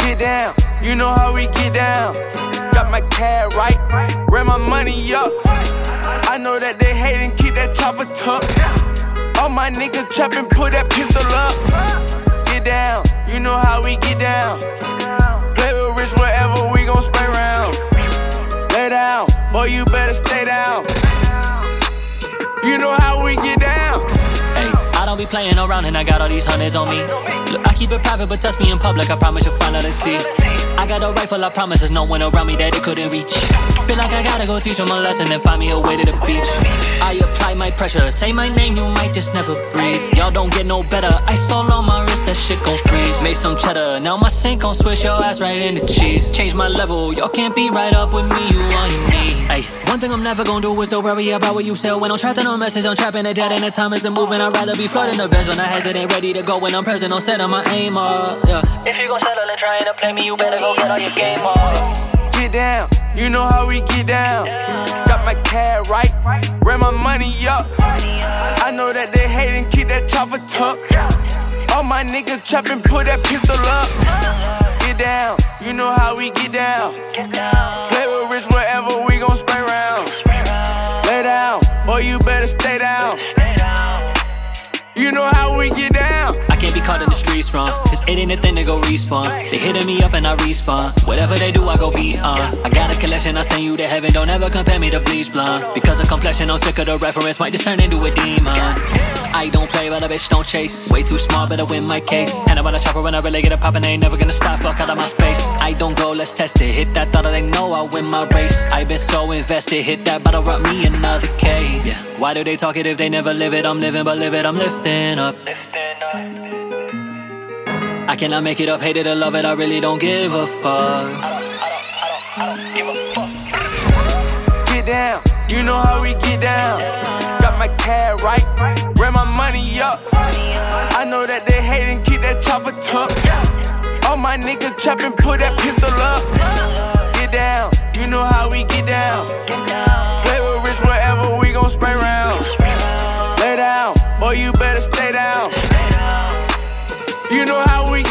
Get down, you know how we get down. Got my cab right, ran my money up. I know that they hatin', keep that chopper tucked. All my niggas trappin', put that pistol up. Get down, you know how we get down. Play with rich wherever we gon' spray rounds. Lay down, boy, you better stay down. You know how we get down. Be playing around and I got all these hundreds on me. Look, I keep it private, but touch me in public, I promise you'll find out and see. I got a rifle, I promise there's no one around me that it couldn't reach. Feel like I gotta go teach them a lesson and find me a way to the beach. I apply my pressure, say my name, you might just never breathe. Y'all don't get no better, ice all on my wrist, that shit gon' freeze. Made some cheddar, now my sink gon' switch your ass right into cheese. Change my level, y'all can't be right up with me, you on your knees. Hey, one thing I'm never gonna do is to worry about what you say. When I'm trapped in a message, I'm trapping it dead and the time isn't moving. I'd rather be flooding the best when I hesitate, ready to go when I'm present. On set, I'm my aim up. Yeah. If you gon' settle and trying to play me, you better go get all your game on. Get down, you know how we get down. Got my cab right, ran my money up. I know that they hate and keep that chopper tucked. All my niggas trapping, put that pistol up. Get down, you know how we get down. Play with boy, you better stay down. You know how we get down. I can't be caught in the streets wrong. Cause it ain't a thing to go respawn. They hitting me up and I respawn. Whatever they do, I go beat on. Uh. I got a collection, I send you to heaven. Don't ever compare me to bleach blonde. Because of complexion, I'm sick of the reference. Might just turn into a demon. Bitch don't chase. Way too small, better win my case. And I want a chopper when I really get a poppin'. Ain't never gonna stop, fuck out of my face. I don't go, let's test it. Hit that thought, I know I win my race. i been so invested. Hit that bottle, rub me another case. Yeah. Why do they talk it if they never live it? I'm living, but live it, I'm lifting up. I cannot make it up, hate it or love it, I really don't give a fuck. Get down, you know how we get down. Know that they hate and keep that chopper tucked. All my niggas trapping, put that pistol up. Get down, you know how we get down. Play with rich wherever we gon' spray rounds. Lay down, boy, you better stay down. You know how we